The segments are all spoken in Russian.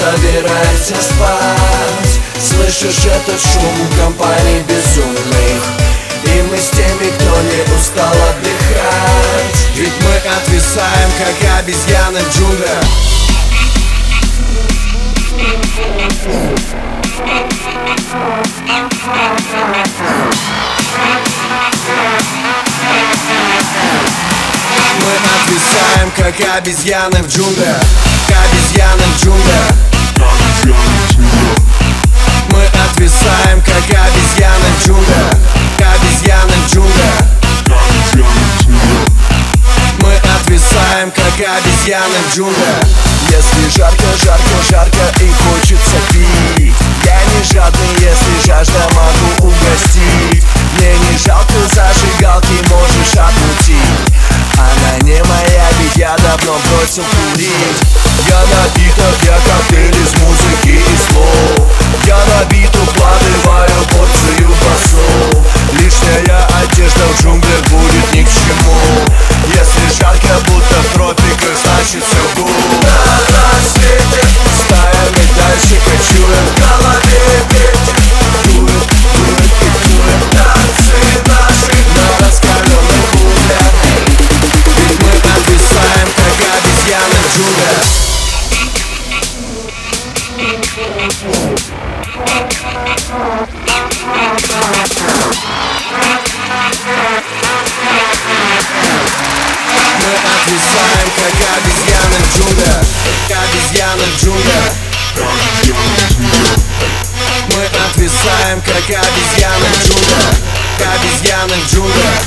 собирайся спать. Слышишь этот шум компании безумных? И мы с теми, кто не устал отдыхать. Ведь мы отвисаем, как обезьяны в джунглях. Мы отвисаем, как обезьяны в джунглях. Обезьяны в джунглях как обезьяны в джунглях Если жарко, жарко, жарко и хочется пить. Я не жадный, если жажда могу угостить. Мне не жалко зажигалки, можешь отмутить. Она не моя, ведь я давно бросил курить. Я напиток, я коктейль из музыки и слов. Я набит, отвисаем, как обезьяны в джунглях Обезьяны в джунглях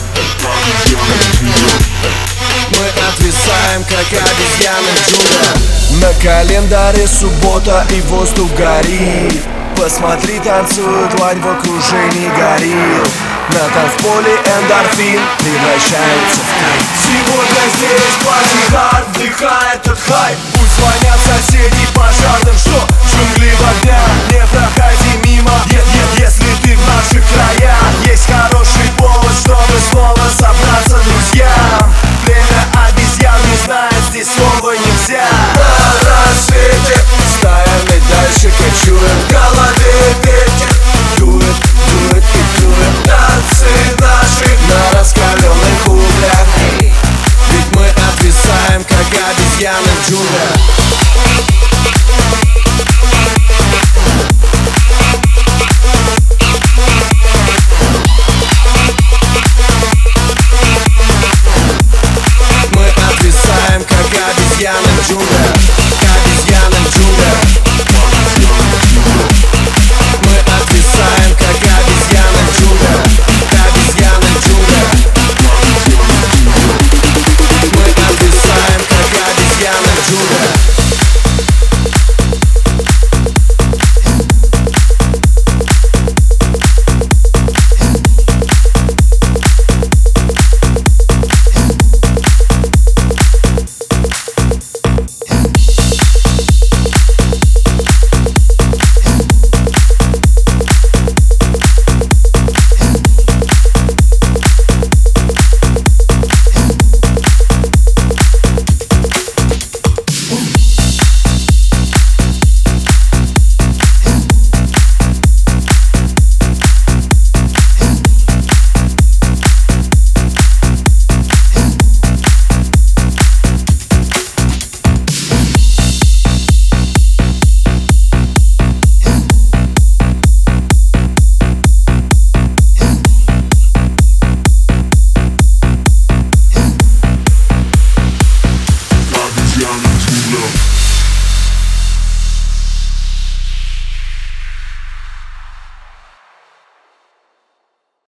Мы отвисаем, как обезьяны в джунглях На календаре суббота и воздух горит. Посмотри, танцует лань в окружении горил На танцполе эндорфин превращается в кайф Сегодня здесь парни хард, вдыхай этот хайп. Пусть звонят соседи пожарным, что? Джунгли в огнях Не проходи мимо, нет, нет, если ты в наших краях обезьяны в джунглях